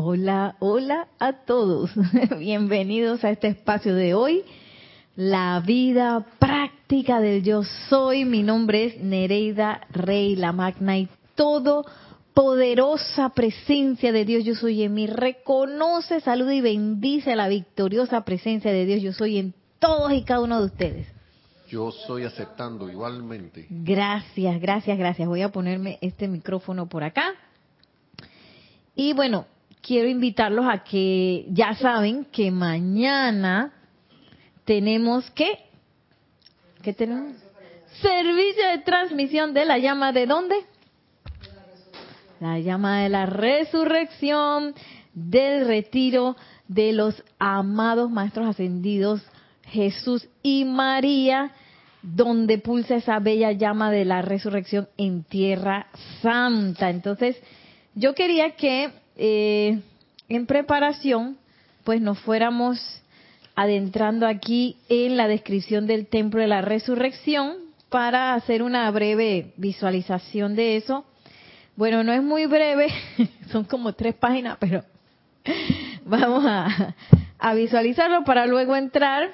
Hola, hola a todos. Bienvenidos a este espacio de hoy, la vida práctica del yo soy. Mi nombre es Nereida Rey, la magna y todo poderosa presencia de Dios yo soy en mí. Reconoce, saluda y bendice la victoriosa presencia de Dios yo soy en todos y cada uno de ustedes. Yo soy aceptando igualmente. Gracias, gracias, gracias. Voy a ponerme este micrófono por acá. Y bueno, quiero invitarlos a que ya saben que mañana tenemos que ¿qué tenemos? Servicio de transmisión de la llama de dónde? La llama de la resurrección del retiro de los amados maestros ascendidos Jesús y María, donde pulsa esa bella llama de la resurrección en tierra santa. Entonces, yo quería que eh, en preparación, pues nos fuéramos adentrando aquí en la descripción del templo de la resurrección para hacer una breve visualización de eso. Bueno, no es muy breve, son como tres páginas, pero vamos a, visualizarlo para luego entrar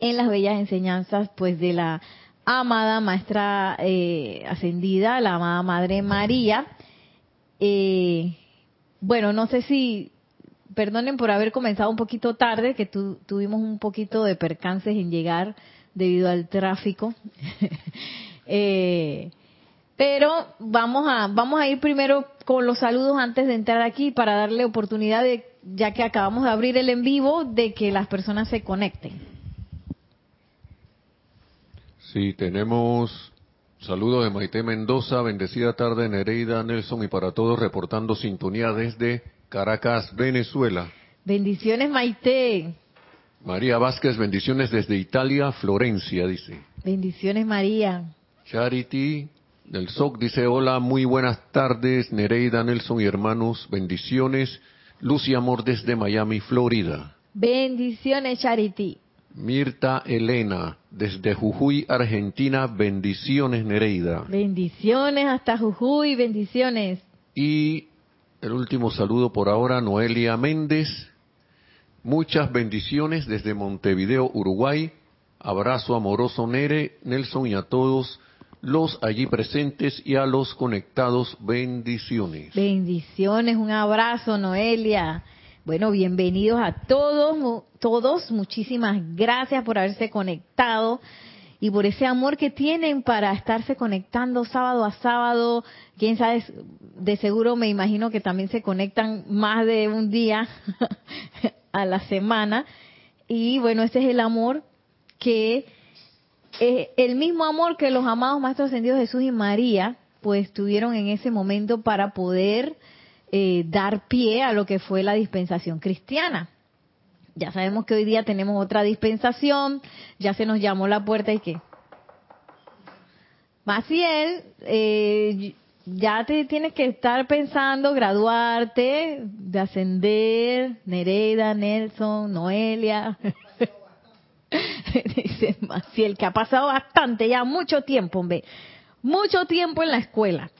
en las bellas enseñanzas pues de la amada maestra eh, ascendida, la amada Madre María. Eh, bueno, no sé si, perdonen por haber comenzado un poquito tarde, que tuvimos un poquito de percances en llegar debido al tráfico. eh, pero vamos a, vamos a ir primero con los saludos antes de entrar aquí para darle oportunidad de, ya que acabamos de abrir el en vivo, de que las personas se conecten. Sí, tenemos saludos de Maite Mendoza, bendecida tarde Nereida Nelson y para todos reportando sintonía desde Caracas, Venezuela. Bendiciones Maite. María Vázquez, bendiciones desde Italia, Florencia, dice. Bendiciones María. Charity del SOC dice, hola, muy buenas tardes Nereida Nelson y hermanos, bendiciones. Lucy Amor desde Miami, Florida. Bendiciones Charity. Mirta Elena, desde Jujuy, Argentina, bendiciones Nereida. Bendiciones hasta Jujuy, bendiciones. Y el último saludo por ahora, Noelia Méndez. Muchas bendiciones desde Montevideo, Uruguay. Abrazo amoroso Nere, Nelson y a todos los allí presentes y a los conectados, bendiciones. Bendiciones, un abrazo Noelia. Bueno, bienvenidos a todos, todos. Muchísimas gracias por haberse conectado y por ese amor que tienen para estarse conectando sábado a sábado. Quién sabe, de seguro me imagino que también se conectan más de un día a la semana. Y bueno, ese es el amor que, eh, el mismo amor que los amados Maestros Ascendidos Jesús y María, pues tuvieron en ese momento para poder eh, dar pie a lo que fue la dispensación cristiana. Ya sabemos que hoy día tenemos otra dispensación, ya se nos llamó la puerta y qué. Maciel, eh, ya te tienes que estar pensando graduarte, de ascender, Nereida, Nelson, Noelia. Dice Maciel, que ha pasado bastante, ya mucho tiempo, hombre, mucho tiempo en la escuela.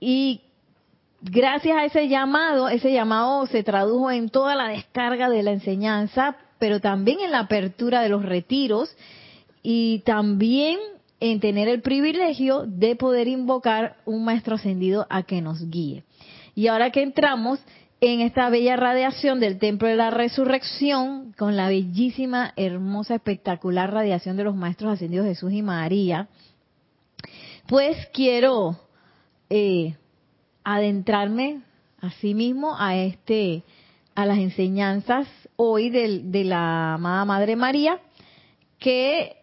Y gracias a ese llamado, ese llamado se tradujo en toda la descarga de la enseñanza, pero también en la apertura de los retiros y también en tener el privilegio de poder invocar un maestro ascendido a que nos guíe. Y ahora que entramos en esta bella radiación del Templo de la Resurrección, con la bellísima, hermosa, espectacular radiación de los maestros ascendidos Jesús y María, pues quiero eh, adentrarme a sí mismo a este a las enseñanzas hoy de, de la amada Madre María, que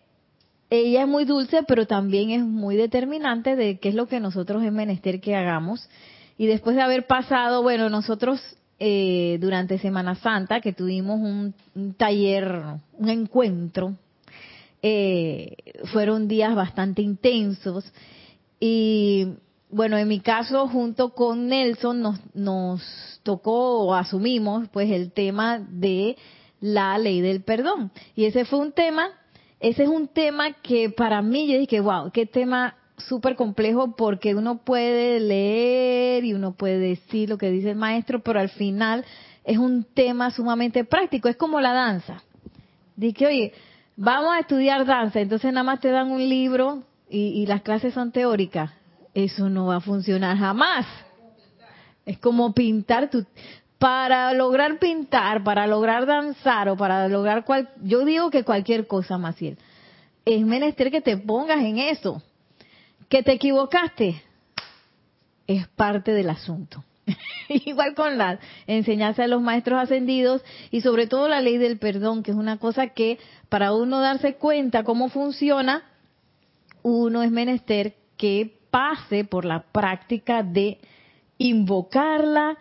ella es muy dulce, pero también es muy determinante de qué es lo que nosotros es menester que hagamos. Y después de haber pasado, bueno, nosotros eh, durante Semana Santa, que tuvimos un, un taller, un encuentro, eh, fueron días bastante intensos. Y bueno, en mi caso, junto con Nelson, nos, nos tocó o asumimos pues el tema de la ley del perdón. Y ese fue un tema, ese es un tema que para mí yo dije, wow, qué tema súper complejo porque uno puede leer y uno puede decir lo que dice el maestro, pero al final es un tema sumamente práctico. Es como la danza. Dice, oye, vamos a estudiar danza, entonces nada más te dan un libro y, las clases son teóricas. Eso no va a funcionar jamás. Es como pintar tu, para lograr pintar, para lograr danzar o para lograr cual, yo digo que cualquier cosa, Maciel, es menester que te pongas en eso. Que te equivocaste, es parte del asunto. Igual con la enseñanza de los maestros ascendidos y sobre todo la ley del perdón, que es una cosa que para uno darse cuenta cómo funciona, uno es menester que pase por la práctica de invocarla,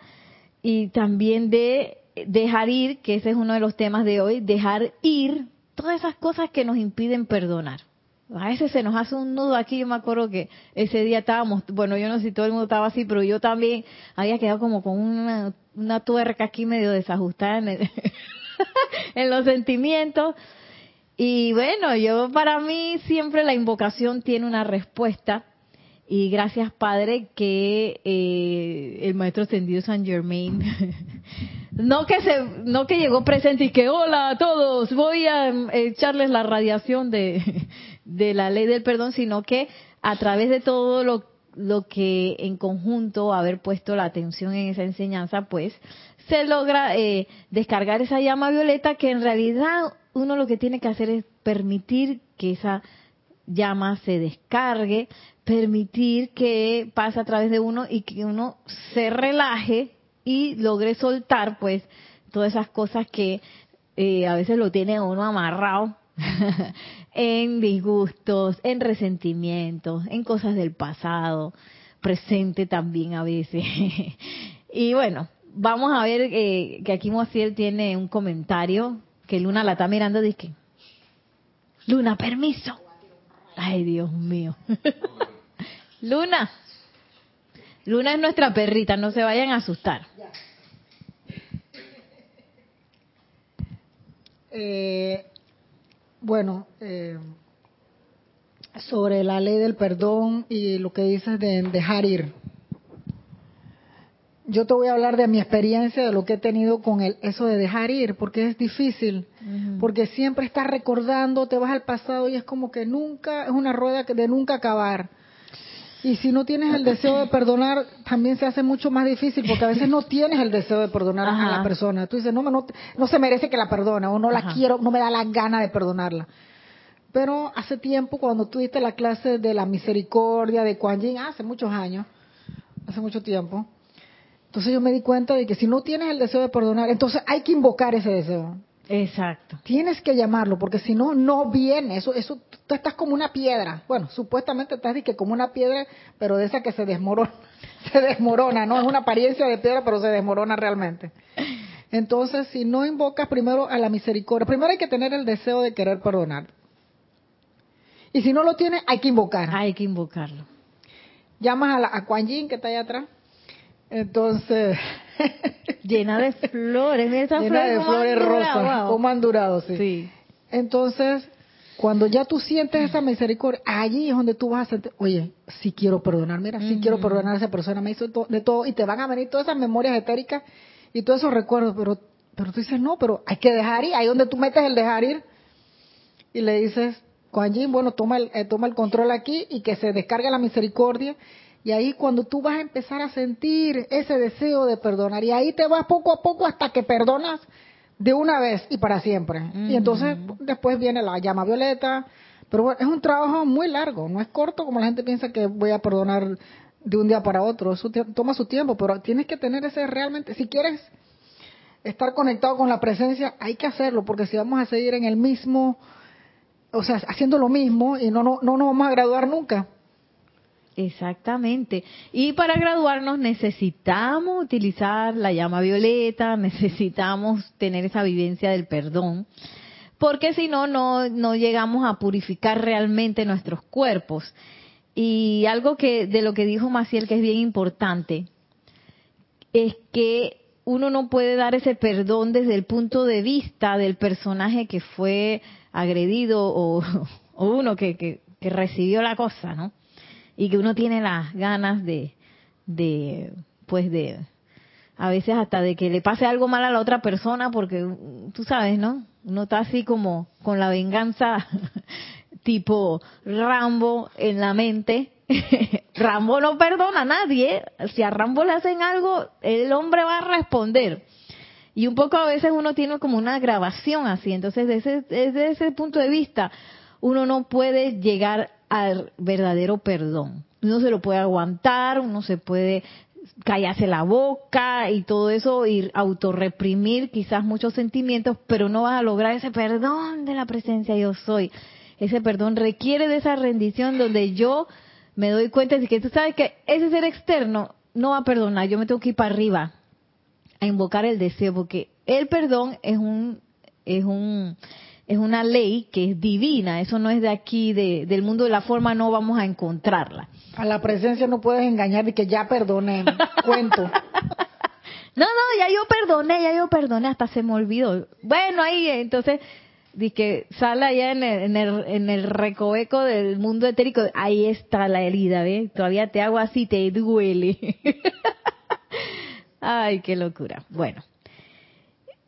y también de dejar ir, que ese es uno de los temas de hoy, dejar ir todas esas cosas que nos impiden perdonar. A veces se nos hace un nudo aquí, yo me acuerdo que ese día estábamos, bueno, yo no sé si todo el mundo estaba así, pero yo también había quedado como con una, tuerca aquí medio desajustada en, en los sentimientos. Y bueno, yo para mí siempre la invocación tiene una respuesta y gracias, Padre, que eh, el Maestro Ascendido San Germain, no que se, no que llegó presente y que hola a todos, voy a em, echarles la radiación de, de la ley del perdón, sino que a través de todo lo, lo que en conjunto haber puesto la atención en esa enseñanza, pues se logra eh, descargar esa llama violeta que en realidad uno lo que tiene que hacer es permitir que esa llama se descargue, permitir que pase a través de uno y que uno se relaje y logre soltar pues todas esas cosas que eh, a veces lo tiene uno amarrado en disgustos, en resentimientos, en cosas del pasado, presente también a veces. y bueno, vamos a ver eh, que aquí Mociel tiene un comentario que Luna la está mirando dice, Luna, permiso. Ay, Dios mío. Luna. Luna es nuestra perrita, no se vayan a asustar. Eh, bueno, eh, sobre la ley del perdón y lo que dices de dejar ir. Yo te voy a hablar de mi experiencia, de lo que he tenido con el, eso de dejar ir, porque es difícil, porque siempre estás recordando, te vas al pasado y es como que nunca, es una rueda de nunca acabar. Y si no tienes el deseo de perdonar, también se hace mucho más difícil, porque a veces no tienes el deseo de perdonar a la persona. Tú dices, no, no, no se merece que la perdone, o no la quiero, no me da la gana de perdonarla. Pero hace tiempo, cuando tuviste la clase de la misericordia de Kuan Yin, hace muchos años, hace mucho tiempo, entonces yo me di cuenta de que si no tienes el deseo de perdonar, entonces hay que invocar ese deseo. Exacto. Tienes que llamarlo, porque si no, no viene. Eso, eso, tú estás como una piedra. Bueno, supuestamente estás que como una piedra, pero de esa que se desmorona. Se desmorona, ¿no? Es una apariencia de piedra, pero se desmorona realmente. Entonces, si no invocas primero a la misericordia, primero hay que tener el deseo de querer perdonar. Y si no lo tienes, hay que invocar. Hay que invocarlo. Llamas a, la, a Kuan Yin, que está allá atrás. Entonces, llena de flores, mira llena de flores rosas, como han durado, sí. Entonces, cuando ya tú sientes esa misericordia, allí es donde tú vas a sentir, oye, sí quiero perdonar, mira, sí quiero perdonar a esa persona, me hizo de todo, y te van a venir todas esas memorias etéricas y todos esos recuerdos, pero, pero tú dices, no, pero hay que dejar ir, ahí donde tú metes el dejar ir, y le dices, Juan bueno, toma el, eh, toma el control aquí y que se descargue la misericordia y ahí cuando tú vas a empezar a sentir ese deseo de perdonar, y ahí te vas poco a poco hasta que perdonas de una vez y para siempre. Y entonces después viene la llama violeta, pero bueno, es un trabajo muy largo, no es corto como la gente piensa que voy a perdonar de un día para otro, eso toma su tiempo, pero tienes que tener ese realmente, si quieres estar conectado con la presencia, hay que hacerlo, porque si vamos a seguir en el mismo, o sea, haciendo lo mismo y no, no, no nos vamos a graduar nunca. Exactamente. Y para graduarnos necesitamos utilizar la llama violeta, necesitamos tener esa vivencia del perdón, porque si no, no llegamos a purificar realmente nuestros cuerpos. Y algo que de lo que dijo Maciel que es bien importante es que uno no puede dar ese perdón desde el punto de vista del personaje que fue agredido o, uno que, que recibió la cosa, ¿no? Y que uno tiene las ganas de, de, pues de, a veces hasta de que le pase algo mal a la otra persona porque tú sabes, ¿no? Uno está así como con la venganza tipo Rambo en la mente. Rambo no perdona a nadie. Si a Rambo le hacen algo, el hombre va a responder. Y un poco a veces uno tiene como una grabación así. Entonces, desde, desde ese punto de vista, uno no puede llegar al verdadero perdón. Uno se lo puede aguantar, uno se puede callarse la boca y todo eso, y autorreprimir quizás muchos sentimientos, pero no vas a lograr ese perdón de la presencia yo soy. Ese perdón requiere de esa rendición donde yo me doy cuenta de que tú sabes que ese ser externo no va a perdonar, yo me tengo que ir para arriba a invocar el deseo, porque el perdón es un, es un, es una ley que es divina, eso no es de aquí, de, del mundo de la forma, no vamos a encontrarla. A la presencia no puedes engañar y que ya perdoné, cuento. No, no, ya yo perdoné, ya yo perdoné, hasta se me olvidó. Bueno, ahí entonces, que sale allá en el, en el, en el recoveco del mundo etérico, ahí está la herida, ¿ves? Todavía te hago así, te duele. Ay, qué locura. Bueno,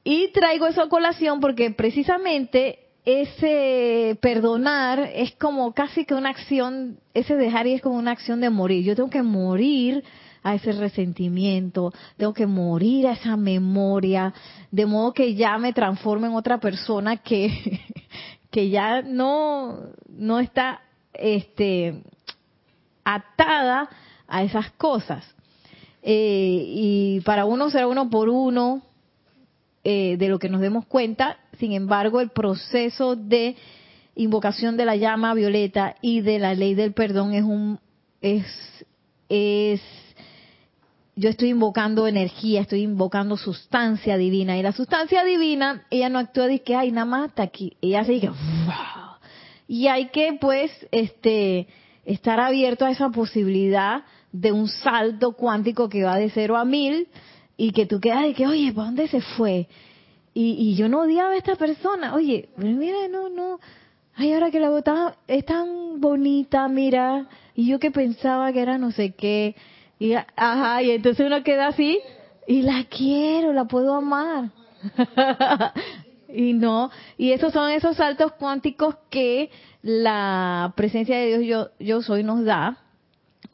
y traigo eso a colación porque precisamente ese perdonar es como casi que una acción, ese dejar y es como una acción de morir. Yo tengo que morir a ese resentimiento, tengo que morir a esa memoria, de modo que ya me transforme en otra persona que, que ya no, no está este, atada a esas cosas. Eh, y para uno será uno por uno, eh, de lo que nos demos cuenta. Sin embargo, el proceso de invocación de la llama violeta y de la ley del perdón es un es es yo estoy invocando energía, estoy invocando sustancia divina. Y la sustancia divina ella no actúa de que ay nada más aquí, ella se dice y hay que pues este estar abierto a esa posibilidad de un salto cuántico que va de cero a mil y que tú quedas de que, oye, ¿para dónde se fue? Y, y yo no odiaba a esta persona, oye, mira, no, no, ay, ahora que la botaba es tan bonita, mira, y yo que pensaba que era no sé qué, y ajá, y entonces uno queda así, y la quiero, la puedo amar. y no, y esos son esos saltos cuánticos que la presencia de Dios yo, yo soy nos da,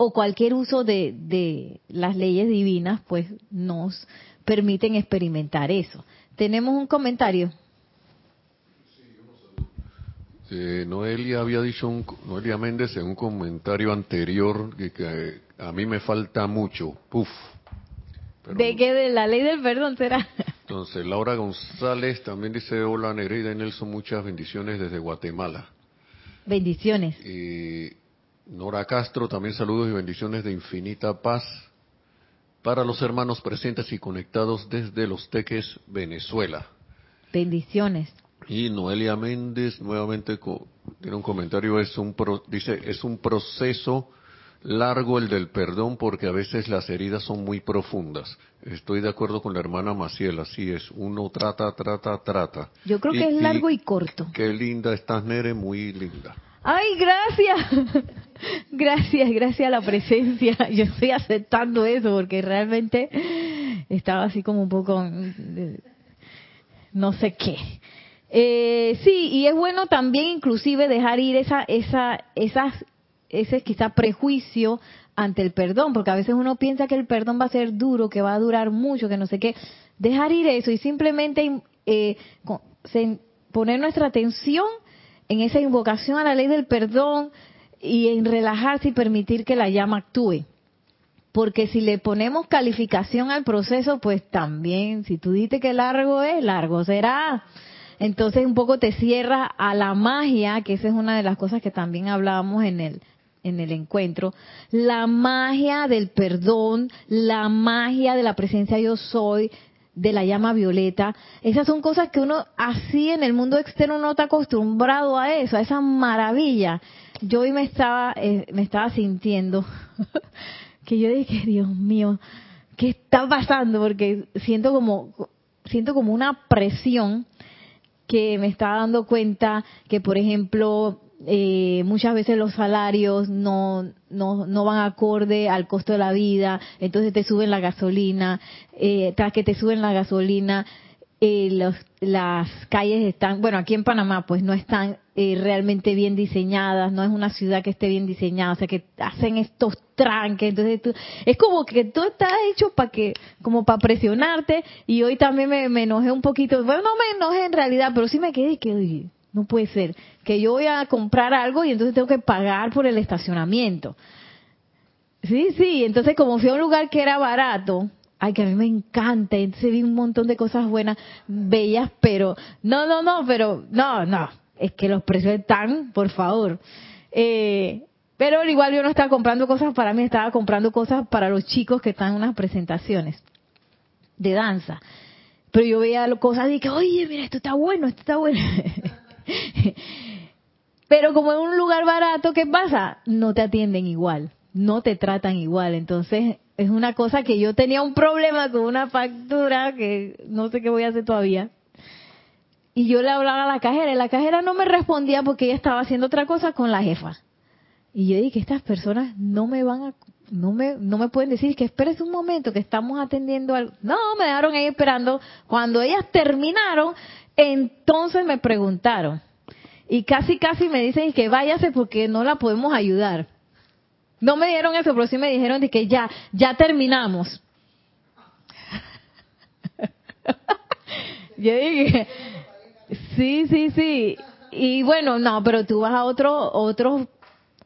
o cualquier uso de, de las leyes divinas, pues nos permiten experimentar eso. Tenemos un comentario. Eh, Noelia había dicho, un, Noelia Méndez en un comentario anterior que, a mí me falta mucho. Puf. ¿De qué? ¿De la ley del perdón será? Entonces, Laura González también dice, hola Nereida y Nelson, muchas bendiciones desde Guatemala. Bendiciones. Y Nora Castro, también saludos y bendiciones de infinita paz para los hermanos presentes y conectados desde Los Teques, Venezuela. Bendiciones. Y Noelia Méndez nuevamente tiene un comentario, es un dice, es un proceso largo el del perdón porque a veces las heridas son muy profundas. Estoy de acuerdo con la hermana Maciel, así es, uno trata, trata, trata. Yo creo que es largo y corto. Qué linda estás, Nere, muy linda. Ay, gracias. Gracias, gracias a la presencia. Yo estoy aceptando eso porque realmente estaba así como un poco no sé qué. Eh, sí, y es bueno también inclusive dejar ir esa, esa, esas, ese quizá prejuicio ante el perdón, porque a veces uno piensa que el perdón va a ser duro, que va a durar mucho, que no sé qué. Dejar ir eso y simplemente eh, poner nuestra atención en esa invocación a la ley del perdón y en relajarse y permitir que la llama actúe. Porque si le ponemos calificación al proceso, pues también, si tú dices que largo es, largo será. Entonces un poco te cierra a la magia, que esa es una de las cosas que también hablábamos en el, en el encuentro, la magia del perdón, la magia de la presencia yo soy, de la llama violeta. Esas son cosas que uno así en el mundo externo no está acostumbrado a eso, a esa maravilla. Yo hoy me estaba, eh, me estaba sintiendo que yo dije, Dios mío, ¿qué está pasando? Porque siento como, siento como una presión que me está dando cuenta que, por ejemplo, eh, muchas veces los salarios no, no, no van acorde al costo de la vida, entonces te suben la gasolina, eh, tras que te suben la gasolina, eh, los, las calles están, bueno, aquí en Panamá pues no están eh, realmente bien diseñadas, no es una ciudad que esté bien diseñada, o sea que hacen estos tranques, entonces tú, es como que todo está hecho para que, como para presionarte, y hoy también me, enojé un poquito, bueno, no me enojé en realidad, pero sí me quedé que, no puede ser, que yo voy a comprar algo y entonces tengo que pagar por el estacionamiento. Sí, sí, entonces como fui a un lugar que era barato, ay, que a mí me encanta, entonces vi un montón de cosas buenas, bellas, pero, no, no, no, pero, no, no, es que los precios están, por favor. Eh, pero igual yo no estaba comprando cosas para mí, estaba comprando cosas para los chicos que están en unas presentaciones de danza. Pero yo veía cosas y que, oye, mira, esto está bueno, esto está bueno. Pero como en un lugar barato, ¿qué pasa? No te atienden igual, no te tratan igual. Entonces, es una cosa que yo tenía un problema con una factura que no sé qué voy a hacer todavía. Y yo le hablaba a la cajera y la cajera no me respondía porque ella estaba haciendo otra cosa con la jefa. Y yo dije, estas personas no me van a, no me, no me pueden decir que esperes un momento que estamos atendiendo algo. No, me dejaron ahí esperando. Cuando ellas terminaron, entonces me preguntaron. Y casi, casi me dicen que váyase porque no la podemos ayudar. No me dieron eso, pero sí me dijeron de que ya, ya terminamos. Yo dije, sí, sí, sí. Y bueno, no, pero tú vas a otro, otros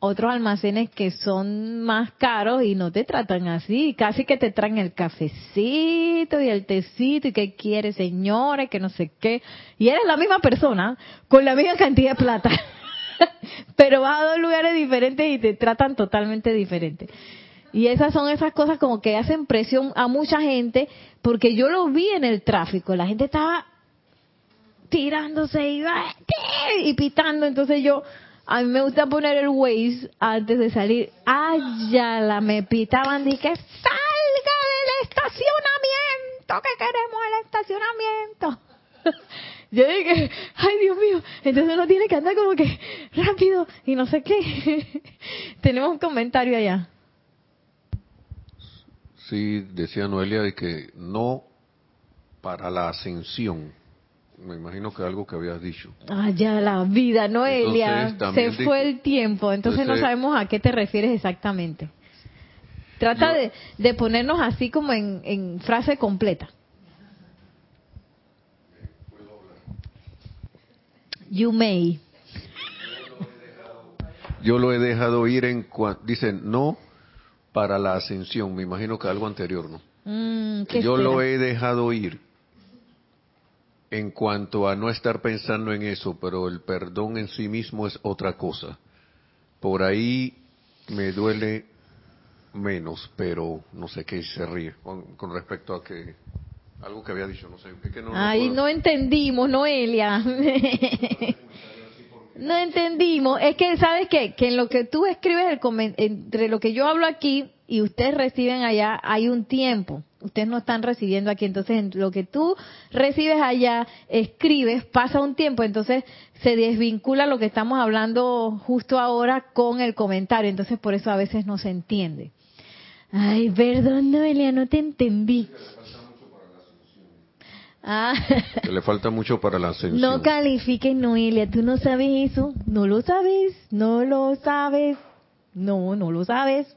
otros almacenes que son más caros y no te tratan así, casi que te traen el cafecito y el tecito y que quieres, señores, que no sé qué, y eres la misma persona con la misma cantidad de plata. pero vas a dos lugares diferentes y te tratan totalmente diferente. Y esas son esas cosas como que hacen presión a mucha gente, porque yo lo vi en el tráfico, la gente estaba tirándose y, y pitando, entonces yo, a mí me gusta poner el Waze antes de salir. Ay, ya la me pitaban, dije, salga del estacionamiento, que queremos el estacionamiento. Yo dije, ay Dios mío, entonces uno tiene que andar como que rápido y no sé qué. Tenemos un comentario allá. Sí, decía Noelia de que no para la ascensión. Me imagino que algo que habías dicho. Ah, ya la vida, Noelia. se fue el tiempo, entonces no sabemos a qué te refieres exactamente. Trata de, de, ponernos así como en, en frase completa. You may. Yo lo he dejado ir en dicen no para la ascensión, me imagino que algo anterior, ¿no? Mm, Yo lo he dejado ir en cuanto a no estar pensando en eso, pero el perdón en sí mismo es otra cosa. Por ahí me duele menos, pero no sé qué se ríe con respecto a que algo que había dicho, no sé. Es que no, Ay, no, entendimos, Noelia. no entendimos. Es que, ¿sabes qué? Que en lo que tú escribes, el entre lo que yo hablo aquí y ustedes reciben allá, hay un tiempo. Ustedes no están recibiendo aquí. Entonces, en lo que tú recibes allá, escribes, pasa un tiempo. Entonces, se desvincula lo que estamos hablando justo ahora con el comentario. Entonces, por eso a veces no se entiende. Ay, perdón, Noelia, no te entendí. Ah. Que le falta mucho para la ascensión. No califiques, Noelia. ¿Tú no sabes eso? ¿No lo sabes? ¿No lo sabes? No, no lo sabes.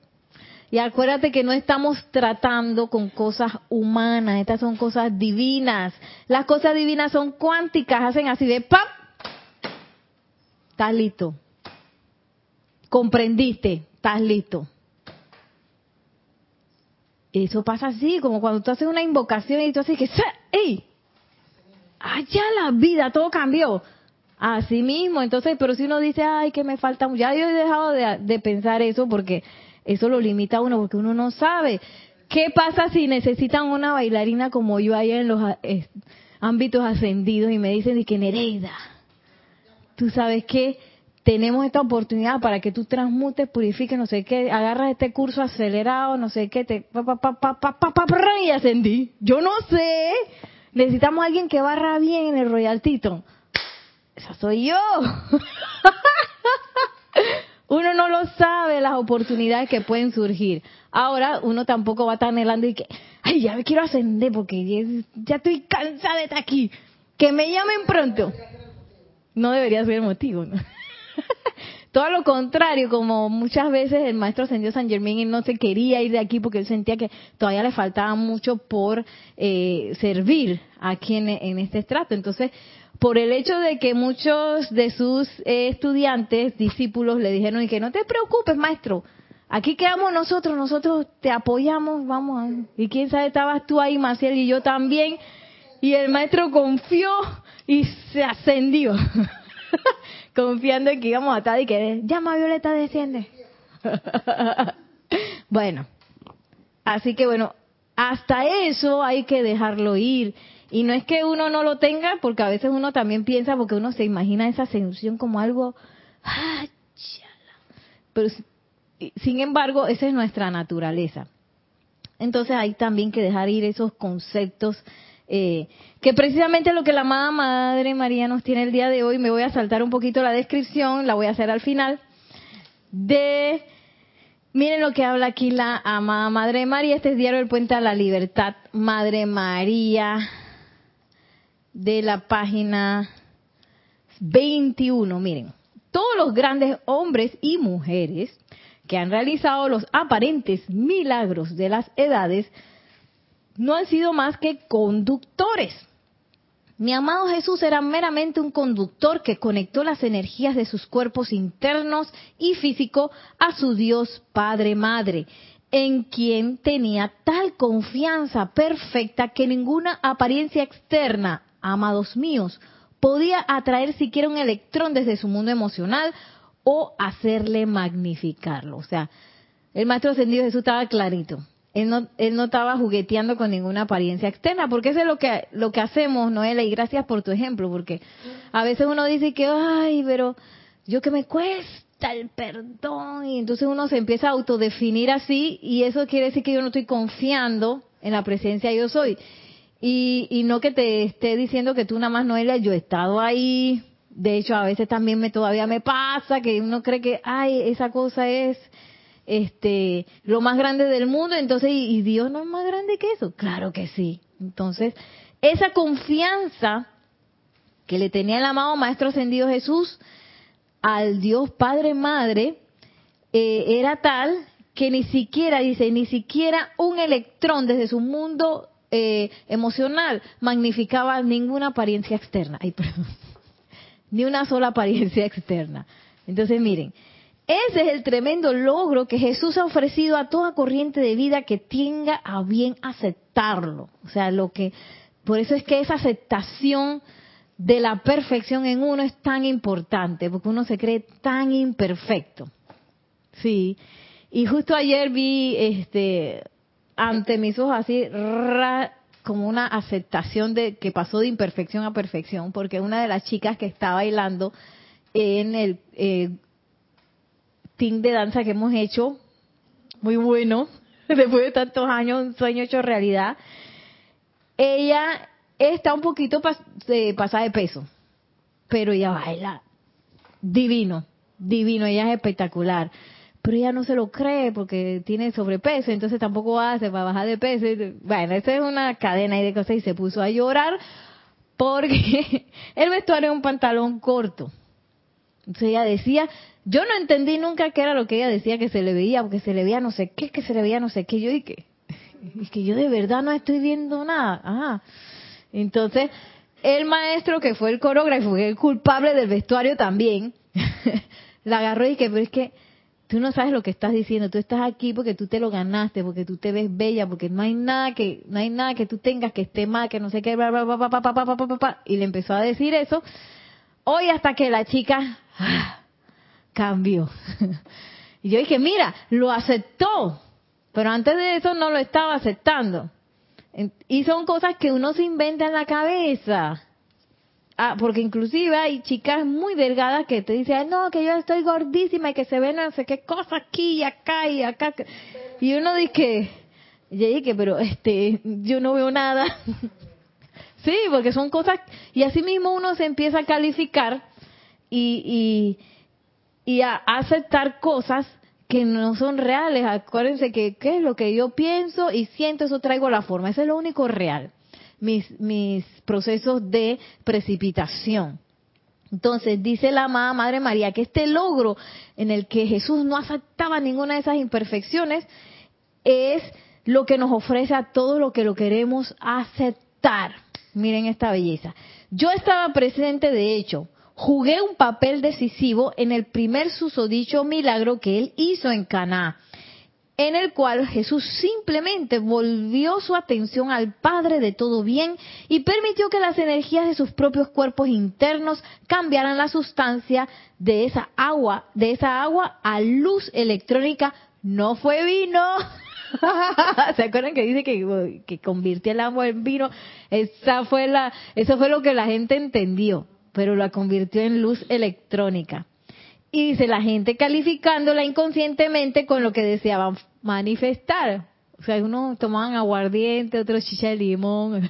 Y acuérdate que no estamos tratando con cosas humanas, estas son cosas divinas. Las cosas divinas son cuánticas, hacen así de ¡pap! Estás listo. Comprendiste, estás listo. Eso pasa así, como cuando tú haces una invocación y tú haces que ¡ey! allá la vida, todo cambió. Así mismo, entonces, pero si uno dice, ay, que me falta, ya yo he dejado de, pensar eso porque eso lo limita a uno, porque uno no sabe. ¿Qué pasa si necesitan una bailarina como yo ahí en los eh, ámbitos ascendidos y me dicen, y que Nereida, tú sabes que tenemos esta oportunidad para que tú transmutes, purifiques, no sé qué, agarras este curso acelerado, no sé qué, te pa, pa, pa, pa, pa, pa, pa, y ascendí. Yo no sé. Necesitamos a alguien que barra bien en el Royal Tito. Esa soy yo. uno no lo sabe las oportunidades que pueden surgir. Ahora uno tampoco va a estar anhelando y que, ay, ya me quiero ascender porque ya, estoy cansada de estar aquí. Que me llamen pronto. No debería ser el motivo, ¿no? Todo lo contrario, como muchas veces el maestro ascendió San Germán y no se quería ir de aquí porque él sentía que todavía le faltaba mucho por eh, servir aquí en, en este estrato. Entonces, por el hecho de que muchos de sus eh, estudiantes, discípulos, le dijeron y que no te preocupes, maestro, aquí quedamos nosotros, nosotros te apoyamos, vamos a... Y quién sabe, estabas tú ahí, Maciel, y yo también. Y el maestro confió y se ascendió, confiando en que íbamos a estar y que llama Violeta, desciende. bueno, así que bueno, hasta eso hay que dejarlo ir y no es que uno no lo tenga, porque a veces uno también piensa, porque uno se imagina esa sensación como algo, ah, pero sin embargo, esa es nuestra naturaleza. Entonces hay también que dejar ir esos conceptos eh, que precisamente lo que la amada Madre María nos tiene el día de hoy, me voy a saltar un poquito la descripción, la voy a hacer al final, de, miren lo que habla aquí la amada Madre María, este es Diario del Puente a la Libertad, Madre María, de la página 21. Miren, todos los grandes hombres y mujeres que han realizado los aparentes milagros de las edades no han sido más que conductores. Mi amado Jesús era meramente un conductor que conectó las energías de sus cuerpos internos y físico a su Dios Padre Madre, en quien tenía tal confianza perfecta que ninguna apariencia externa amados míos, podía atraer siquiera un electrón desde su mundo emocional o hacerle magnificarlo. O sea, el maestro ascendido Jesús estaba clarito. Él no, él no estaba jugueteando con ninguna apariencia externa, porque eso es lo que, lo que hacemos, Noela, y gracias por tu ejemplo, porque a veces uno dice que, ay, pero yo que me cuesta el perdón, y entonces uno se empieza a autodefinir así, y eso quiere decir que yo no estoy confiando en la presencia yo soy. Y, y no que te esté diciendo que tú nada más, Noelia, yo he estado ahí. De hecho, a veces también me todavía me pasa que uno cree que, ay, esa cosa es este lo más grande del mundo, entonces, ¿y, Dios no es más grande que eso? Claro que sí. Entonces, esa confianza que le tenía el amado Maestro Ascendido Jesús al Dios Padre Madre eh, era tal que ni siquiera, dice, ni siquiera un electrón desde su mundo eh, emocional magnificaba ninguna apariencia externa. Ay, perdón. Ni una sola apariencia externa. Entonces, miren, ese es el tremendo logro que Jesús ha ofrecido a toda corriente de vida que tenga a bien aceptarlo. O sea, lo que, por eso es que esa aceptación de la perfección en uno es tan importante, porque uno se cree tan imperfecto. Sí. Y justo ayer vi este ante mis ojos así como una aceptación de que pasó de imperfección a perfección, porque una de las chicas que está bailando en el eh, team de danza que hemos hecho, muy bueno, después de tantos años, un sueño hecho realidad, ella está un poquito pasada de peso, pero ella baila divino, divino, ella es espectacular pero ella no se lo cree porque tiene sobrepeso, entonces tampoco hace para bajar de peso. Bueno, esa es una cadena de cosas y se puso a llorar porque el vestuario es un pantalón corto. Entonces ella decía, yo no entendí nunca qué era lo que ella decía que se le veía, porque se le veía no sé qué, que se le veía no sé qué. Yo dije, es que yo de verdad no estoy viendo nada. Ajá. Entonces, el maestro que fue el coreógrafo, que el culpable del vestuario también, la agarró y dije, pero es que Tú no sabes lo que estás diciendo, tú estás aquí porque tú te lo ganaste, porque tú te ves bella, porque no hay nada que no hay nada que tú tengas que esté mal, que no sé qué, bla, bla, bla, bla, bla, bla, bla, y le empezó a decir eso. Hoy hasta que la chica cambió. y yo dije, mira, lo aceptó, pero antes de eso no lo estaba aceptando. Y son cosas que uno se inventa en la cabeza. Ah, porque inclusive hay chicas muy delgadas que te dicen, no, que yo estoy gordísima y que se ven no sé qué cosa aquí y acá y acá. Y uno dice, y yo dije, pero este, yo no veo nada. sí, porque son cosas, y así mismo uno se empieza a calificar y, y a aceptar cosas que no son reales. Acuérdense que qué es lo que yo pienso y siento, eso traigo la forma. Eso es lo único real. Mis, mis procesos de precipitación. Entonces dice la amada Madre María que este logro en el que Jesús no aceptaba ninguna de esas imperfecciones es lo que nos ofrece a todo lo que lo queremos aceptar. Miren esta belleza. Yo estaba presente, de hecho, jugué un papel decisivo en el primer susodicho milagro que él hizo en Caná, en el cual Jesús simplemente volvió su atención al Padre de todo bien y permitió que las energías de sus propios cuerpos internos cambiaran la sustancia de esa agua, de esa agua a luz electrónica. No fue vino. ¿Se acuerdan que dice que, convirtió el agua en vino? Esa fue la, eso fue lo que la gente entendió pero la convirtió en luz electrónica. Y dice la gente calificándola inconscientemente con lo que deseaban manifestar. O sea, unos tomaban aguardiente, otros chicha de limón.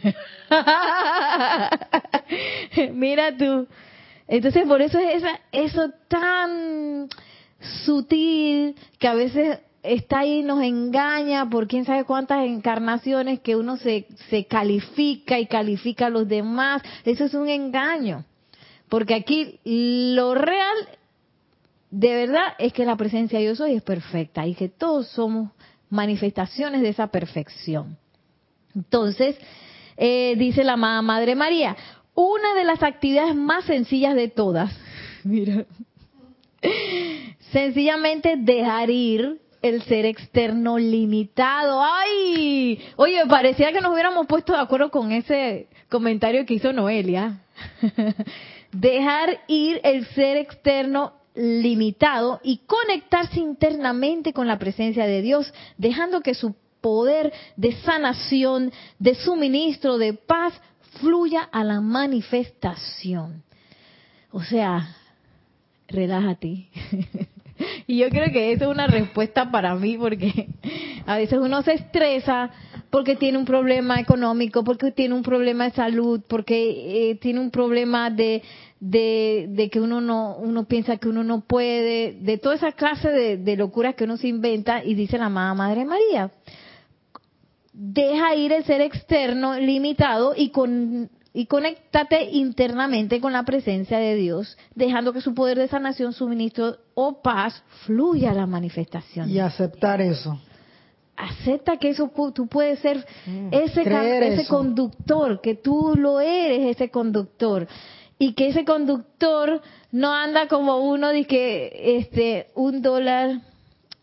Mira tú. Entonces, por eso es esa, eso tan sutil que a veces está ahí y nos engaña por quién sabe cuántas encarnaciones que uno se, se califica y califica a los demás. Eso es un engaño. Porque aquí lo real, de verdad, es que la presencia de yo soy es perfecta y que todos somos manifestaciones de esa perfección. Entonces, eh, dice la Madre María, una de las actividades más sencillas de todas, mira, sencillamente dejar ir el ser externo limitado. ¡Ay! Oye, parecía que nos hubiéramos puesto de acuerdo con ese comentario que hizo Noelia. dejar ir el ser externo limitado y conectarse internamente con la presencia de Dios, dejando que su poder de sanación, de suministro, de paz, fluya a la manifestación. O sea, relájate. y yo creo que eso es una respuesta para mí porque a veces uno se estresa porque tiene un problema económico, porque tiene un problema de salud, porque eh, tiene un problema de, de, que uno no uno piensa que uno no puede, de toda esa clase de, de locuras que uno se inventa y dice la amada Madre María. Deja ir el ser externo limitado y con y conéctate internamente con la presencia de Dios, dejando que su poder de sanación, suministro o paz fluya a la manifestación. Y aceptar eso acepta que eso tú puedes ser mm, ese, ese conductor, que tú lo eres ese conductor y que ese conductor no anda como uno de que este un dólar,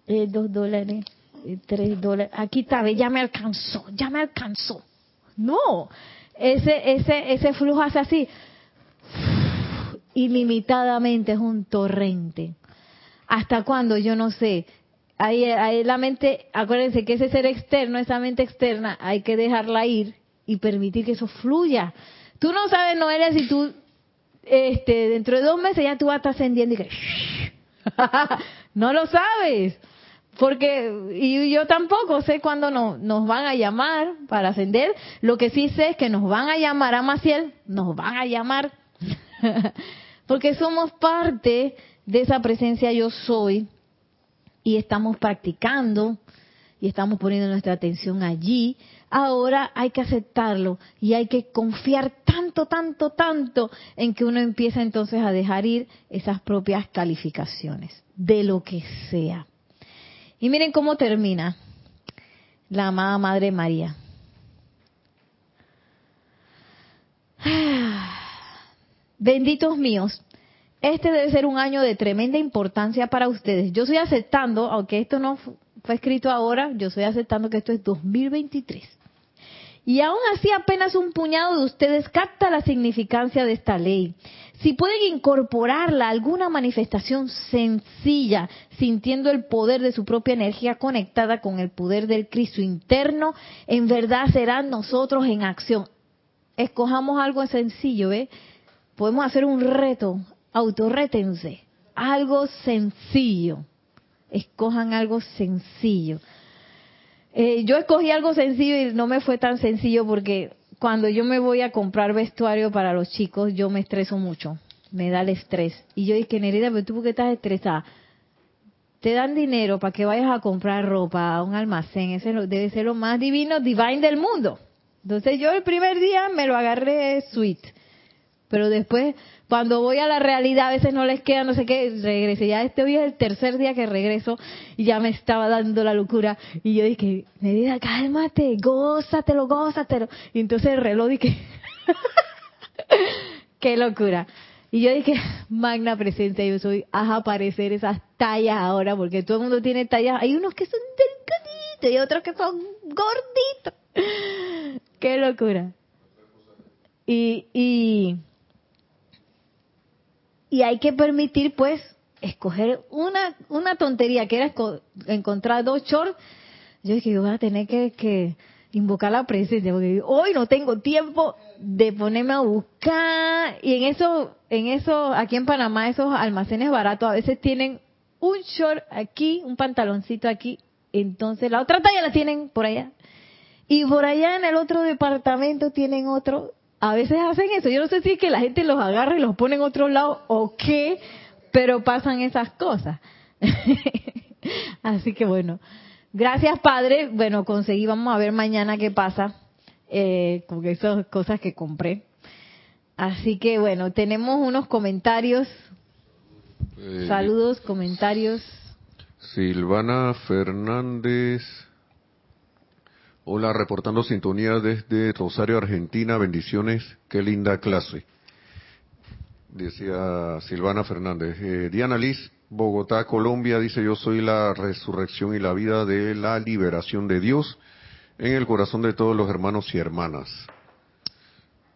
eh, dos dólares, eh, tres dólares, aquí está, ya me alcanzó, ya me alcanzó. No, ese ese ese flujo hace así ilimitadamente es un torrente. ¿Hasta cuándo? Yo no sé ahí, la mente, acuérdense que ese ser externo, esa mente externa, hay que dejarla ir y permitir que eso fluya. Tú no sabes, Noelia, si tú, este, dentro de dos meses ya tú vas a estar ascendiendo y que, no lo sabes. Porque, y yo tampoco sé cuándo no, nos van a llamar para ascender. Lo que sí sé es que nos van a llamar a Maciel, nos van a llamar. Porque somos parte de esa presencia yo soy y estamos practicando y estamos poniendo nuestra atención allí, ahora hay que aceptarlo y hay que confiar tanto, tanto, tanto en que uno empieza entonces a dejar ir esas propias calificaciones, de lo que sea. Y miren cómo termina la amada Madre María. Benditos míos, este debe ser un año de tremenda importancia para ustedes. Yo estoy aceptando, aunque esto no fue escrito ahora, yo estoy aceptando que esto es 2023. Y aún así apenas un puñado de ustedes capta la significancia de esta ley. Si pueden incorporarla a alguna manifestación sencilla, sintiendo el poder de su propia energía conectada con el poder del Cristo interno, en verdad serán nosotros en acción. Escojamos algo sencillo, ¿eh? Podemos hacer un reto autorrétense. Algo sencillo. Escojan algo sencillo. Eh, yo escogí algo sencillo y no me fue tan sencillo porque cuando yo me voy a comprar vestuario para los chicos, yo me estreso mucho. me da el estrés. Y yo dije, Nerida, pero tú por qué estás estresada? Te dan dinero para que vayas a comprar ropa a un almacén, ese debe ser lo más divino, divine del mundo. Entonces yo el primer día me lo agarré sweet, pero después cuando voy a la realidad a veces no les queda, no sé qué, regresé. Ya este hoy es el tercer día que regreso y ya me estaba dando la locura. Y yo dije, Nerida, cálmate, gózatelo, gózatelo. Y entonces el reloj dije, qué locura. Y yo dije, magna presencia, yo soy, haz aparecer esas tallas ahora, porque todo el mundo tiene tallas. Hay unos que son delgaditos y otros que son gorditos. Qué locura. Y, y, y hay que permitir, pues, escoger una, una tontería, que era encontrar dos shorts. Yo dije, yo voy a tener que, que invocar la presencia, porque hoy no tengo tiempo de ponerme a buscar. Y en eso, en eso, aquí en Panamá, esos almacenes baratos a veces tienen un short aquí, un pantaloncito aquí, entonces la otra talla la tienen por allá. Y por allá en el otro departamento tienen otro. A veces hacen eso. Yo no sé si es que la gente los agarra y los pone en otro lado o qué, pero pasan esas cosas. Así que bueno, Gracias, Padre. Bueno, conseguí, vamos a ver mañana qué pasa eh, con esas cosas que compré. Así que bueno, tenemos unos comentarios. Eh, Saludos, comentarios. Silvana Fernández. Hola, reportando sintonía desde Rosario, Argentina. Bendiciones. Qué linda clase. Decía Silvana Fernández. Eh, Diana Liz, Bogotá, Colombia, dice yo soy la resurrección y la vida de la liberación de Dios en el corazón de todos los hermanos y hermanas.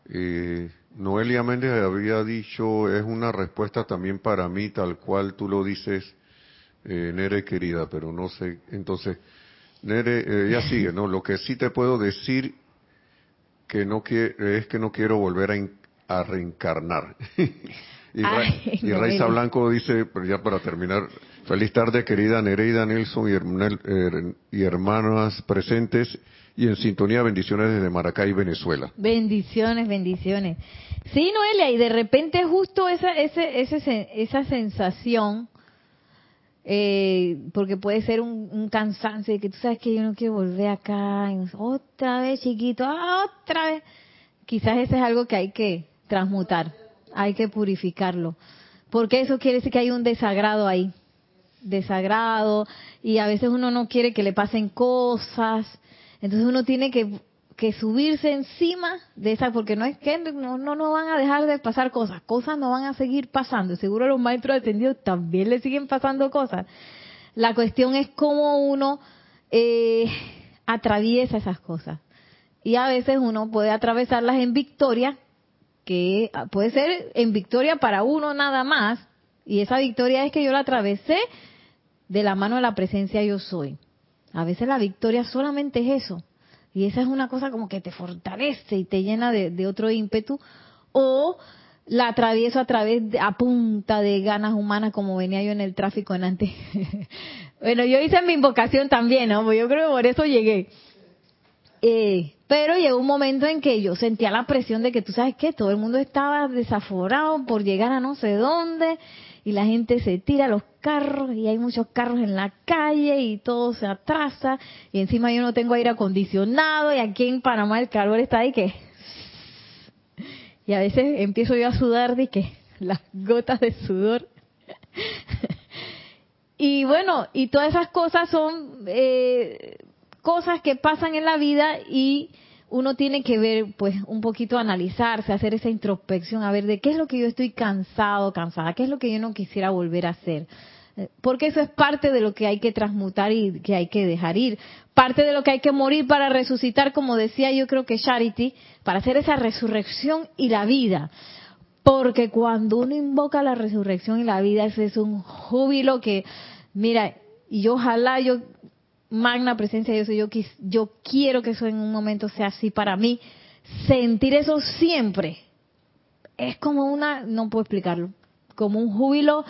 Eh, Noelia Méndez había dicho, es una respuesta también para mí, tal cual tú lo dices, eh, Nere querida, pero no sé, entonces, Nere, eh, ya sigue, ¿no? Lo que sí te puedo decir que no es que no quiero volver a, a reencarnar. Y, Raiza Blanco dice, pero ya para terminar, feliz tarde querida Nereida Nelson er, y, hermanas presentes y en sintonía bendiciones desde Maracay, Venezuela. Bendiciones, bendiciones. Sí, Noelia, y de repente justo esa, ese, ese, esa sensación, eh, porque puede ser un, cansancio de que tú sabes que yo no quiero volver acá, otra vez chiquito, otra vez. Quizás ese es algo que hay que transmutar hay que purificarlo. Porque eso quiere decir que hay un desagrado ahí. Desagrado. Y a veces uno no quiere que le pasen cosas. Entonces uno tiene que, que subirse encima de esa, porque no es que no, no, no van a dejar de pasar cosas. Cosas no van a seguir pasando. Seguro los maestros atendidos también le siguen pasando cosas. La cuestión es cómo uno eh, atraviesa esas cosas. Y a veces uno puede atravesarlas en victoria que puede ser en victoria para uno nada más, y esa victoria es que yo la atravesé de la mano de la presencia yo soy. A veces la victoria solamente es eso, y esa es una cosa como que te fortalece y te llena de, otro ímpetu, o la atravieso a través de, a punta de ganas humanas como venía yo en el tráfico en antes. bueno, yo hice mi invocación también, ¿no? Yo creo que por eso llegué. Eh, pero llegó un momento en que yo sentía la presión de que tú sabes que todo el mundo estaba desaforado por llegar a no sé dónde y la gente se tira los carros y hay muchos carros en la calle y todo se atrasa y encima yo no tengo aire acondicionado y aquí en Panamá el calor está ahí que y a veces empiezo yo a sudar de que las gotas de sudor. Y bueno y todas esas cosas son eh, cosas que pasan en la vida y uno tiene que ver, pues, un poquito analizarse, hacer esa introspección, a ver de qué es lo que yo estoy cansado, cansada, qué es lo que yo no quisiera volver a hacer. Eh, porque eso es parte de lo que hay que transmutar y que hay que dejar ir. Parte de lo que hay que morir para resucitar, como decía yo creo que Charity, para hacer esa resurrección y la vida. Porque cuando uno invoca la resurrección y la vida, ese es un júbilo que, mira, y ojalá yo magna presencia de Dios, yo, yo quiero que eso en un momento sea así para mí. Sentir eso siempre es como una, no puedo explicarlo, como un júbilo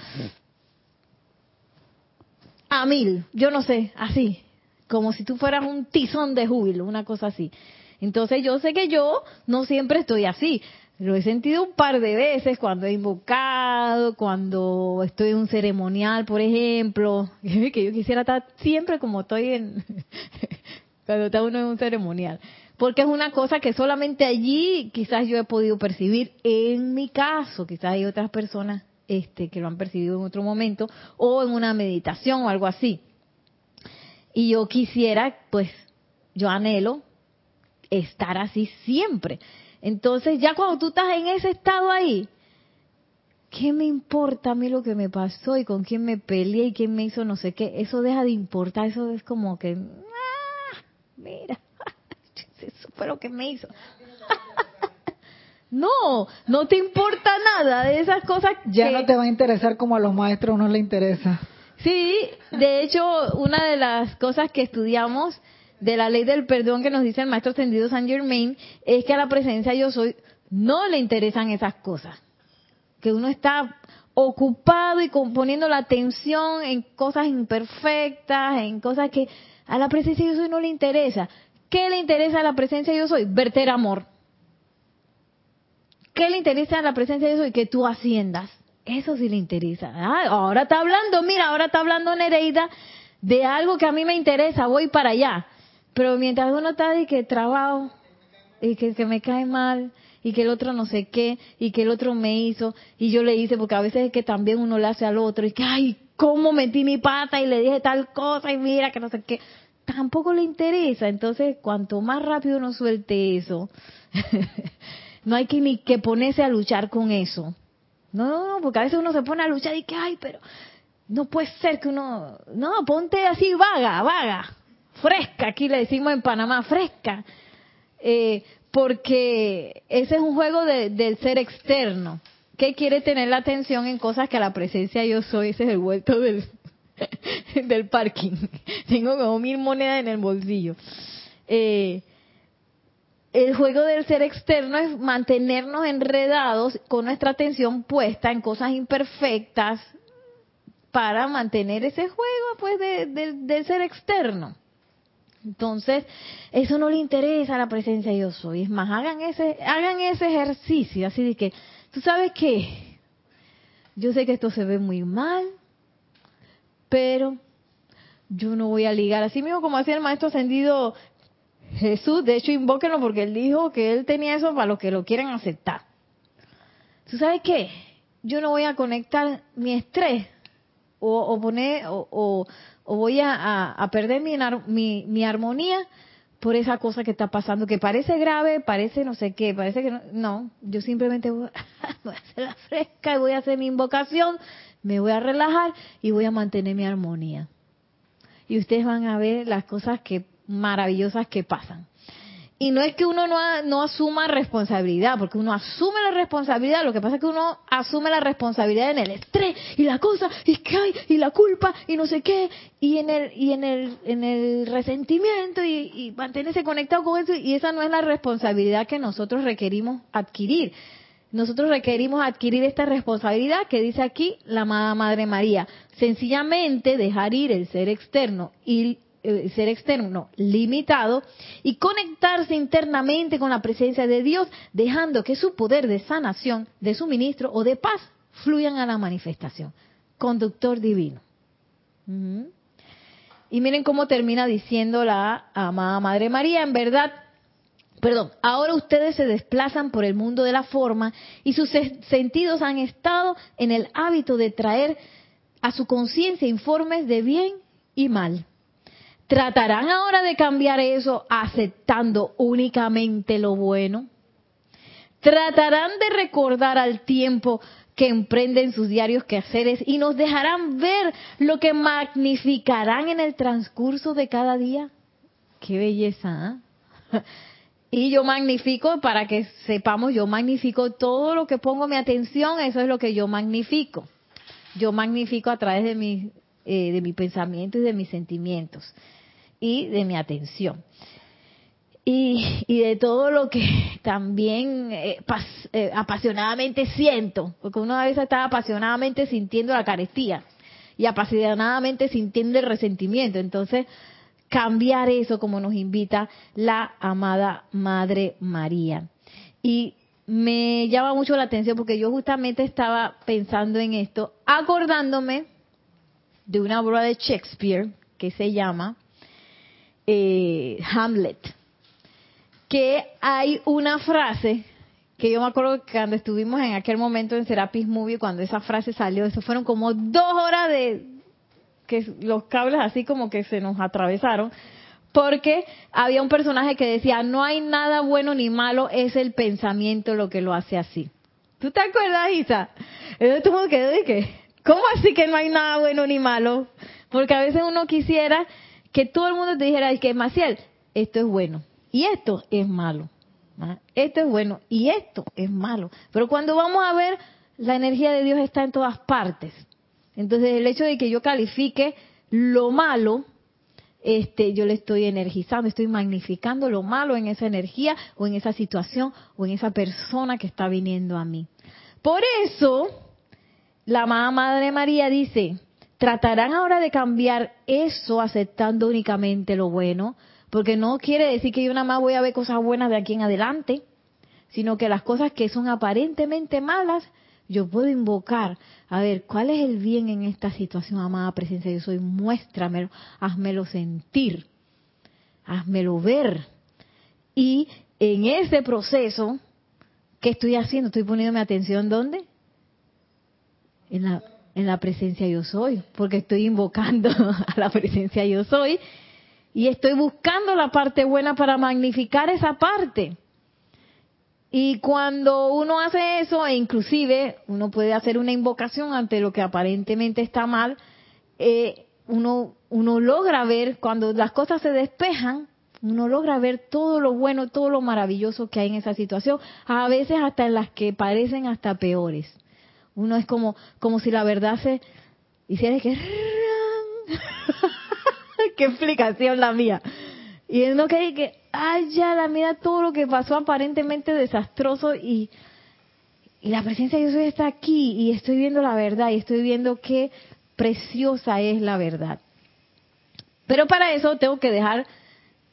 a mil, yo no sé, así, como si tú fueras un tizón de júbilo, una cosa así. Entonces yo sé que yo no siempre estoy así. Lo he sentido un par de veces cuando he invocado, cuando estoy en un ceremonial, por ejemplo, que yo quisiera estar siempre como estoy en cuando está uno en un ceremonial, porque es una cosa que solamente allí quizás yo he podido percibir en mi caso, quizás hay otras personas este que lo han percibido en otro momento o en una meditación o algo así. Y yo quisiera, pues, yo anhelo estar así siempre. Entonces, ya cuando tú estás en ese estado ahí, ¿qué me importa a mí lo que me pasó y con quién me peleé y quién me hizo no sé qué? Eso deja de importar, eso es como que, ah, mira, eso fue lo que me hizo. no, no te importa nada de esas cosas. Ya no te va a interesar como a los maestros no les interesa. Sí, de hecho, una de las cosas que estudiamos de la ley del perdón que nos dice el maestro ascendido San Germain es que a la presencia yo soy no le interesan esas cosas. Que uno está ocupado y poniendo la atención en cosas imperfectas, en cosas que a la presencia yo soy no le interesa. ¿Qué le interesa a la presencia yo soy? Verter amor. ¿Qué le interesa a la presencia yo soy? Que tú asciendas. Eso sí le interesa. Ah, ahora está hablando, mira, ahora está hablando Nereida de algo que a mí me interesa, voy para allá. Pero mientras uno está de que trabajo y que, que me cae mal y que el otro no sé qué y que el otro me hizo y yo le hice porque a veces es que también uno le hace al otro y que ay cómo metí mi pata y le dije tal cosa y mira que no sé qué tampoco le interesa. Entonces cuanto más rápido uno suelte eso no hay que ni que ponerse a luchar con eso. No no no porque a veces uno se pone a luchar y que ay pero no puede ser que uno no ponte así vaga vaga fresca, aquí le decimos en Panamá, fresca, eh, porque ese es un juego del ser externo, que quiere tener la atención en cosas que a la presencia yo soy, ese es el vuelto del, del parking. Tengo como mil monedas en el bolsillo. Eh, el juego del ser externo es mantenernos enredados con nuestra atención puesta en cosas imperfectas para mantener ese juego pues del ser externo. Entonces, eso no le interesa la presencia de yo soy. Es más, hagan ese, hagan ese ejercicio, así de que, ¿tú sabes qué? Yo sé que esto se ve muy mal, pero yo no voy a ligar. Así mismo como hacía el maestro ascendido Jesús, de hecho invóquenlo porque él dijo que él tenía eso para los que lo quieren aceptar. ¿Tú sabes qué? Yo no voy a conectar mi estrés o, poner o voy a, perder mi, mi, armonía por esa cosa que está pasando, que parece grave, parece no sé qué, parece que no, no yo simplemente voy, voy, a hacer la fresca y voy a hacer mi invocación, me voy a relajar y voy a mantener mi armonía. Y ustedes van a ver las cosas que maravillosas que pasan. Y no es que uno no, no asuma responsabilidad, porque uno asume la responsabilidad, lo que pasa es que uno asume la responsabilidad en el estrés y la cosa, y que hay, y la culpa, y no sé qué, y en el, y en el, en el resentimiento, y, y mantenerse conectado con eso, y esa no es la responsabilidad que nosotros requerimos adquirir. Nosotros requerimos adquirir esta responsabilidad que dice aquí la amada Madre María. Sencillamente dejar ir el ser externo y eh, ser externo limitado y conectarse internamente con la presencia de Dios, dejando que su poder de sanación, de suministro o de paz fluyan a la manifestación. Conductor divino. Y miren cómo termina diciendo la amada Madre María, en verdad, perdón, ahora ustedes se desplazan por el mundo de la forma y sus sentidos han estado en el hábito de traer a su conciencia informes de bien y mal. ¿Tratarán ahora de cambiar eso aceptando únicamente lo bueno? ¿Tratarán de recordar al tiempo que emprenden sus diarios quehaceres y nos dejarán ver lo que magnificarán en el transcurso de cada día? ¡Qué belleza! ¿ah? Y yo magnifico, para que sepamos, yo magnifico todo lo que pongo mi atención, eso es lo que yo magnifico. Yo magnifico a través de mi, eh, de mi pensamiento y de mis sentimientos y de mi atención. Y, y de todo lo que también eh, eh, apasionadamente siento, porque uno a veces está apasionadamente sintiendo la carestía y apasionadamente sintiendo el resentimiento. Entonces, cambiar eso como nos invita la amada Madre María. Y me llama mucho la atención porque yo justamente estaba pensando en esto, acordándome de una obra de Shakespeare que se llama eh, Hamlet, que hay una frase que yo me acuerdo que cuando estuvimos en aquel momento en Serapis Movie, cuando esa frase salió, eso fueron como dos horas de que los cables así como que se nos atravesaron, porque había un personaje que decía, no hay nada bueno ni malo, es el pensamiento lo que lo hace así. ¿Tú te acuerdas, Isa? Quedó de que, ¿cómo así que no hay nada bueno ni malo? Porque a veces uno quisiera que todo el mundo te dijera, que Maciel, esto es bueno y esto es malo. Esto es bueno y esto es malo. Pero cuando vamos a ver, la energía de Dios está en todas partes. Entonces el hecho de que yo califique lo malo, este, yo le estoy energizando, estoy magnificando lo malo en esa energía o en esa situación o en esa persona que está viniendo a mí. Por eso, la amada Madre María dice, tratarán ahora de cambiar eso aceptando únicamente lo bueno, porque no quiere decir que yo nada más voy a ver cosas buenas de aquí en adelante, sino que las cosas que son aparentemente malas, yo puedo invocar, a ver, ¿cuál es el bien en esta situación, amada presencia? Yo soy, muéstramelo, házmelo sentir, házmelo ver. Y en ese proceso, ¿qué estoy haciendo? Estoy poniéndome atención, ¿dónde? En la, en la presencia yo soy, porque estoy invocando a la presencia yo soy y estoy buscando la parte buena para magnificar esa parte. Y cuando uno hace eso, e inclusive uno puede hacer una invocación ante lo que aparentemente está mal, eh, uno, uno logra ver, cuando las cosas se despejan, uno logra ver todo lo bueno, todo lo maravilloso que hay en esa situación, a veces hasta en las que parecen hasta peores. Uno es como, como si la verdad se hiciera que qué explicación la mía. Y es lo que dije, ay, ya, la mira todo lo que pasó aparentemente desastroso y, y la presencia de Dios está aquí y estoy viendo la verdad y estoy viendo qué preciosa es la verdad. Pero para eso tengo que dejar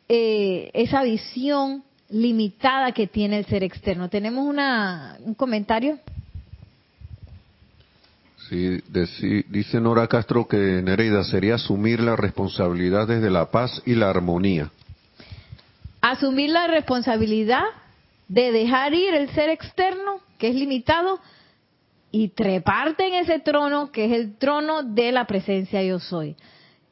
eh, esa visión limitada que tiene el ser externo. ¿Tenemos una, un comentario? Sí, dice Nora Castro que Nereida sería asumir la responsabilidad desde la paz y la armonía. Asumir la responsabilidad de dejar ir el ser externo, que es limitado, y treparte en ese trono, que es el trono de la presencia yo soy.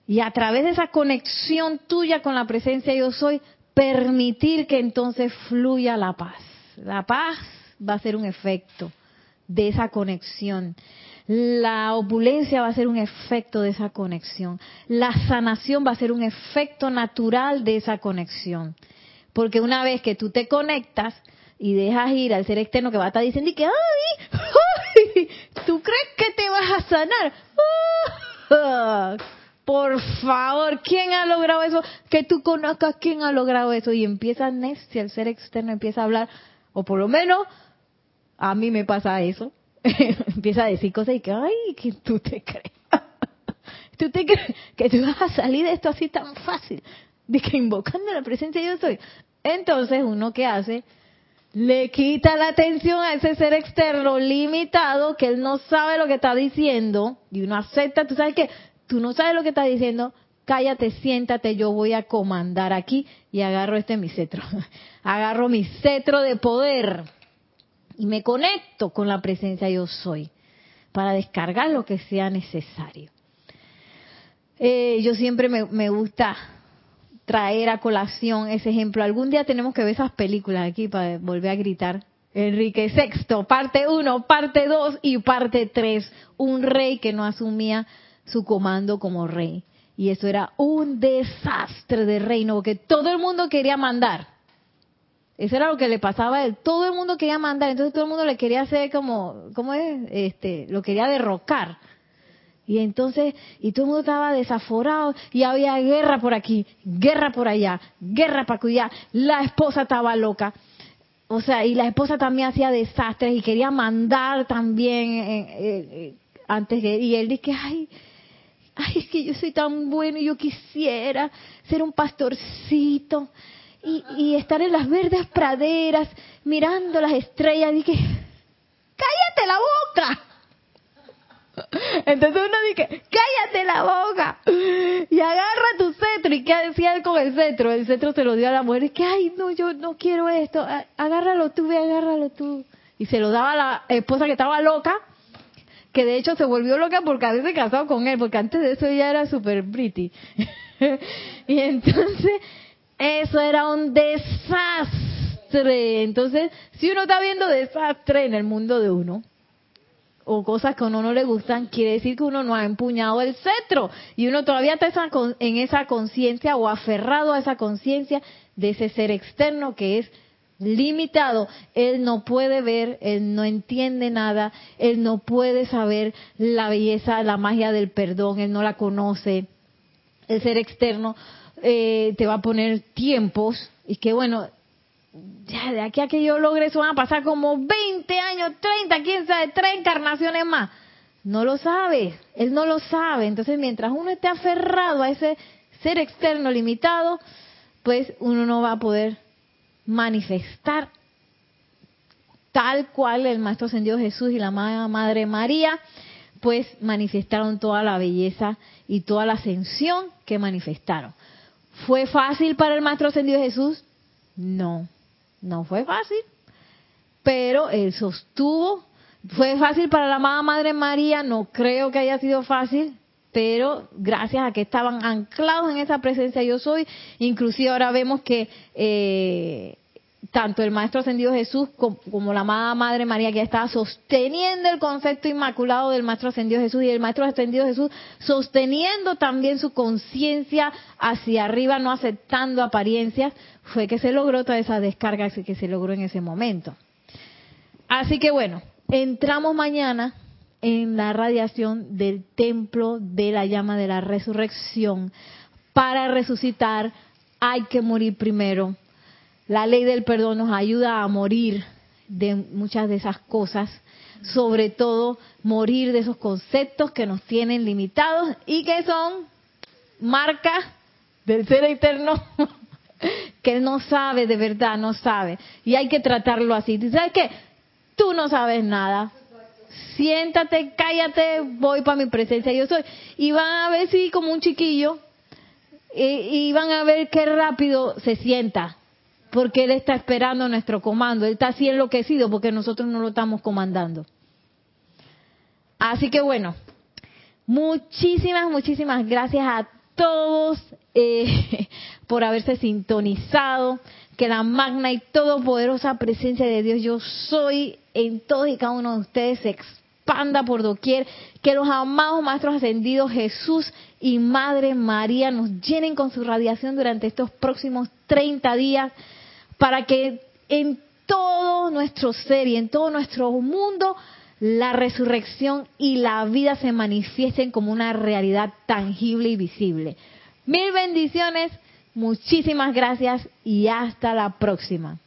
Y a través de esa conexión tuya con la presencia yo soy, permitir que entonces fluya la paz. La paz va a ser un efecto de esa conexión. La opulencia va a ser un efecto de esa conexión. La sanación va a ser un efecto natural de esa conexión. Porque una vez que tú te conectas y dejas ir al ser externo que va a estar diciendo que, ay, ¿tú crees que te vas a sanar? por favor, ¿quién ha logrado eso? Que tú conozcas quién ha logrado eso. Y empieza Nestia, el ser externo empieza a hablar, o por lo menos a mí me pasa eso empieza a decir cosas y que, ay, que tú te crees. ¿Tú te crees que tú vas a salir de esto así tan fácil? De que invocando la presencia yo soy. Entonces, uno que hace, le quita la atención a ese ser externo limitado que él no sabe lo que está diciendo y uno acepta, tú sabes que tú no sabes lo que está diciendo, cállate, siéntate, yo voy a comandar aquí y agarro este mi cetro. agarro mi cetro de poder y me conecto con la presencia yo soy para descargar lo que sea necesario. Eh, yo siempre me, gusta traer a colación ese ejemplo. Algún día tenemos que ver esas películas aquí para volver a gritar. Enrique VI, parte 1, parte 2 y parte 3. Un rey que no asumía su comando como rey. Y eso era un desastre de reino, porque todo el mundo quería mandar. Eso era lo que le pasaba a él. Todo el mundo quería mandar, entonces todo el mundo le quería hacer como, ¿cómo es? Este, lo quería derrocar. Y entonces, y todo el mundo estaba desaforado y había guerra por aquí, guerra por allá, guerra para allá. La esposa estaba loca. O sea, y la esposa también hacía desastres y quería mandar también eh, eh, antes que, y él dice, ay, ay, es que yo soy tan bueno y yo quisiera ser un pastorcito y, estar en las verdes praderas mirando las estrellas. Y que, cállate la boca. Entonces uno dice, cállate la boca y agarra tu cetro. ¿Y qué decía él con el cetro? El cetro se lo dio a la mujer. Es que, ay, no, yo no quiero esto. Agárralo tú, ve, agárralo tú. Y se lo daba a la esposa que estaba loca, que de hecho se volvió loca porque veces casado con él, porque antes de eso ella era súper pretty. y entonces, eso era un desastre. Entonces, si uno está viendo desastre en el mundo de uno, o cosas que a uno no le gustan, quiere decir que uno no ha empuñado el cetro y uno todavía está en esa conciencia o aferrado a esa conciencia de ese ser externo que es limitado. Él no puede ver, él no entiende nada, él no puede saber la belleza, la magia del perdón, él no la conoce. El ser externo eh, te va a poner tiempos y que bueno, ya de aquí a que yo logre eso van a pasar como 20 años, 30, quién sabe, tres encarnaciones más. No lo sabe, él no lo sabe. Entonces, mientras uno esté aferrado a ese ser externo limitado, pues uno no va a poder manifestar tal cual el Maestro Ascendido Jesús y la Madre María, pues manifestaron toda la belleza y toda la ascensión que manifestaron. ¿Fue fácil para el Maestro Ascendido Jesús? No. No fue fácil, pero él sostuvo. ¿Fue fácil para la amada Madre María? No creo que haya sido fácil, pero gracias a que estaban anclados en esa presencia yo soy, inclusive ahora vemos que eh, tanto el Maestro Ascendido Jesús como, la amada Madre María que estaba sosteniendo el concepto inmaculado del Maestro Ascendido Jesús y el Maestro Ascendido Jesús sosteniendo también su conciencia hacia arriba, no aceptando apariencias, fue que se logró toda esa descarga que se logró en ese momento. Así que bueno, entramos mañana en la radiación del templo de la llama de la resurrección. Para resucitar hay que morir primero la ley del perdón nos ayuda a morir de muchas de esas cosas, sobre todo morir de esos conceptos que nos tienen limitados y que son marcas del ser eterno que no sabe de verdad, no sabe. Y hay que tratarlo así. ¿Sabes qué? Tú no sabes nada. Siéntate, cállate, voy para mi presencia, yo soy. Y van a ver si como un chiquillo, y, y van a ver qué rápido se sienta porque Él está esperando nuestro comando. Él está así enloquecido porque nosotros no lo estamos comandando. Así que bueno, muchísimas, muchísimas gracias a todos eh, por haberse sintonizado. Que la magna y todopoderosa presencia de Dios yo soy en todos y cada uno de ustedes se expanda por doquier. Que los amados maestros ascendidos Jesús y Madre María nos llenen con su radiación durante estos próximos 30 días para que en todo nuestro ser y en todo nuestro mundo la resurrección y la vida se manifiesten como una realidad tangible y visible. Mil bendiciones, muchísimas gracias y hasta la próxima.